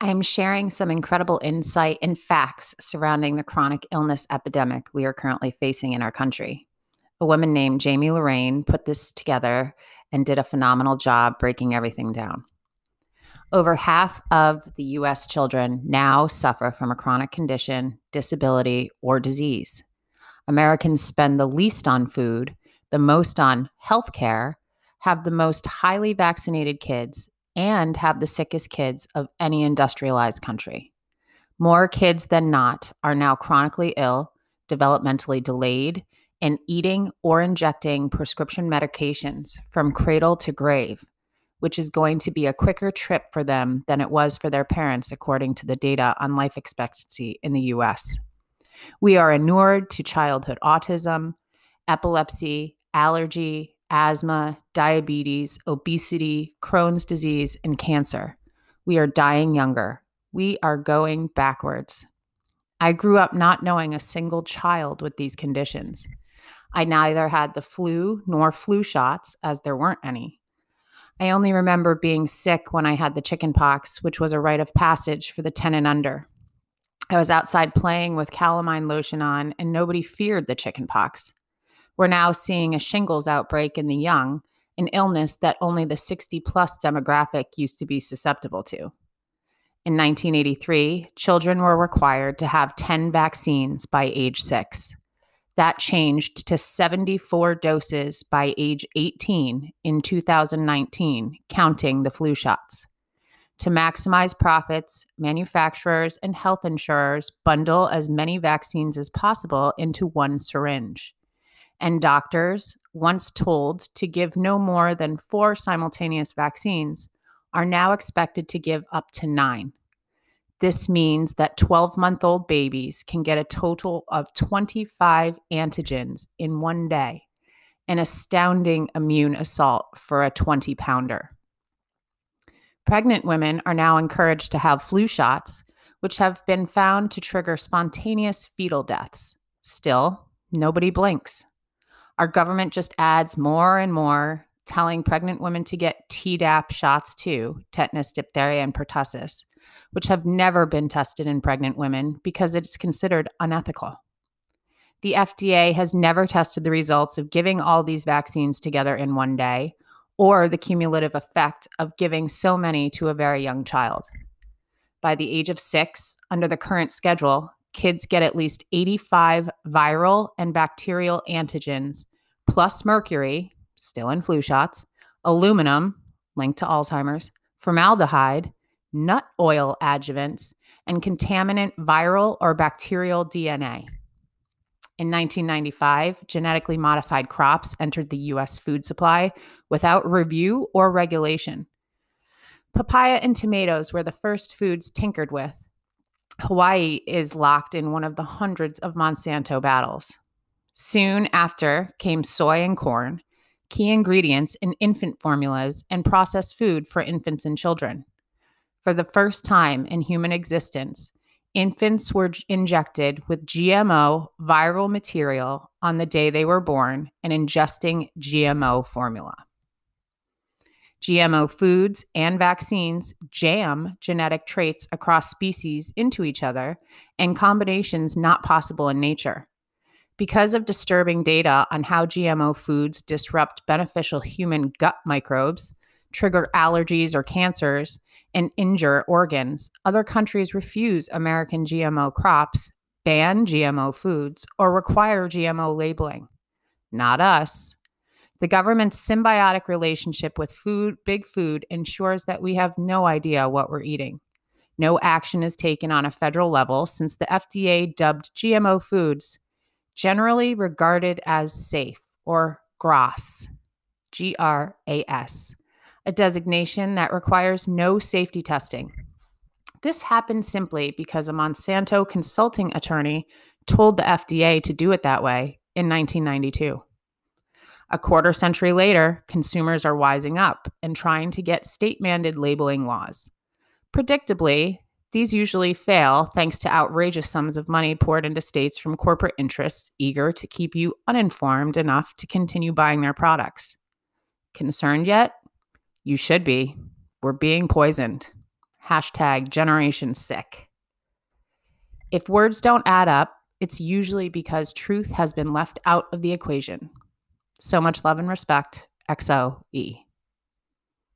I'm sharing some incredible insight and facts surrounding the chronic illness epidemic we are currently facing in our country. A woman named Jamie Lorraine put this together and did a phenomenal job breaking everything down. Over half of the US children now suffer from a chronic condition, disability, or disease. Americans spend the least on food, the most on healthcare, have the most highly vaccinated kids, and have the sickest kids of any industrialized country. More kids than not are now chronically ill, developmentally delayed, and eating or injecting prescription medications from cradle to grave, which is going to be a quicker trip for them than it was for their parents, according to the data on life expectancy in the US. We are inured to childhood autism, epilepsy, allergy, asthma, diabetes, obesity, Crohn's disease, and cancer. We are dying younger. We are going backwards. I grew up not knowing a single child with these conditions. I neither had the flu nor flu shots, as there weren't any. I only remember being sick when I had the chicken pox, which was a rite of passage for the 10 and under. I was outside playing with calamine lotion on, and nobody feared the chicken pox. We're now seeing a shingles outbreak in the young, an illness that only the 60 plus demographic used to be susceptible to. In 1983, children were required to have 10 vaccines by age six. That changed to 74 doses by age 18 in 2019, counting the flu shots. To maximize profits, manufacturers and health insurers bundle as many vaccines as possible into one syringe and doctors, once told to give no more than four simultaneous vaccines, are now expected to give up to nine. This means that 12 month old babies can get a total of 25 antigens in one day, an astounding immune assault for a 20 pounder. Pregnant women are now encouraged to have flu shots, which have been found to trigger spontaneous fetal deaths. Still, nobody blinks. Our government just adds more and more, telling pregnant women to get Tdap shots too, tetanus, diphtheria, and pertussis, which have never been tested in pregnant women because it's considered unethical. The FDA has never tested the results of giving all these vaccines together in one day or the cumulative effect of giving so many to a very young child. By the age of six, under the current schedule, kids get at least 85 viral and bacterial antigens, plus mercury, still in flu shots, aluminum, linked to Alzheimer's, formaldehyde, nut oil adjuvants, and contaminant viral or bacterial DNA. In 1995, genetically modified crops entered the US food supply without review or regulation. Papaya and tomatoes were the first foods tinkered with, Hawaii is locked in one of the hundreds of Monsanto battles. Soon after came soy and corn, key ingredients in infant formulas and processed food for infants and children. For the first time in human existence, infants were injected with GMO viral material on the day they were born and ingesting GMO formula. GMO foods and vaccines jam genetic traits across species into each other and combinations not possible in nature. Because of disturbing data on how GMO foods disrupt beneficial human gut microbes, trigger allergies or cancers, and injure organs, other countries refuse American GMO crops, ban GMO foods, or require GMO labeling. Not us. The government's symbiotic relationship with food, big food, ensures that we have no idea what we're eating. No action is taken on a federal level since the FDA dubbed GMO foods generally regarded as safe or GRAS, G R A S, a designation that requires no safety testing. This happened simply because a Monsanto consulting attorney told the FDA to do it that way in 1992. A quarter century later, consumers are wising up and trying to get state mandated labeling laws. Predictably, these usually fail thanks to outrageous sums of money poured into states from corporate interests eager to keep you uninformed enough to continue buying their products. Concerned yet? You should be. We're being poisoned. Hashtag Generation Sick. If words don't add up, it's usually because truth has been left out of the equation. So much love and respect, XOE.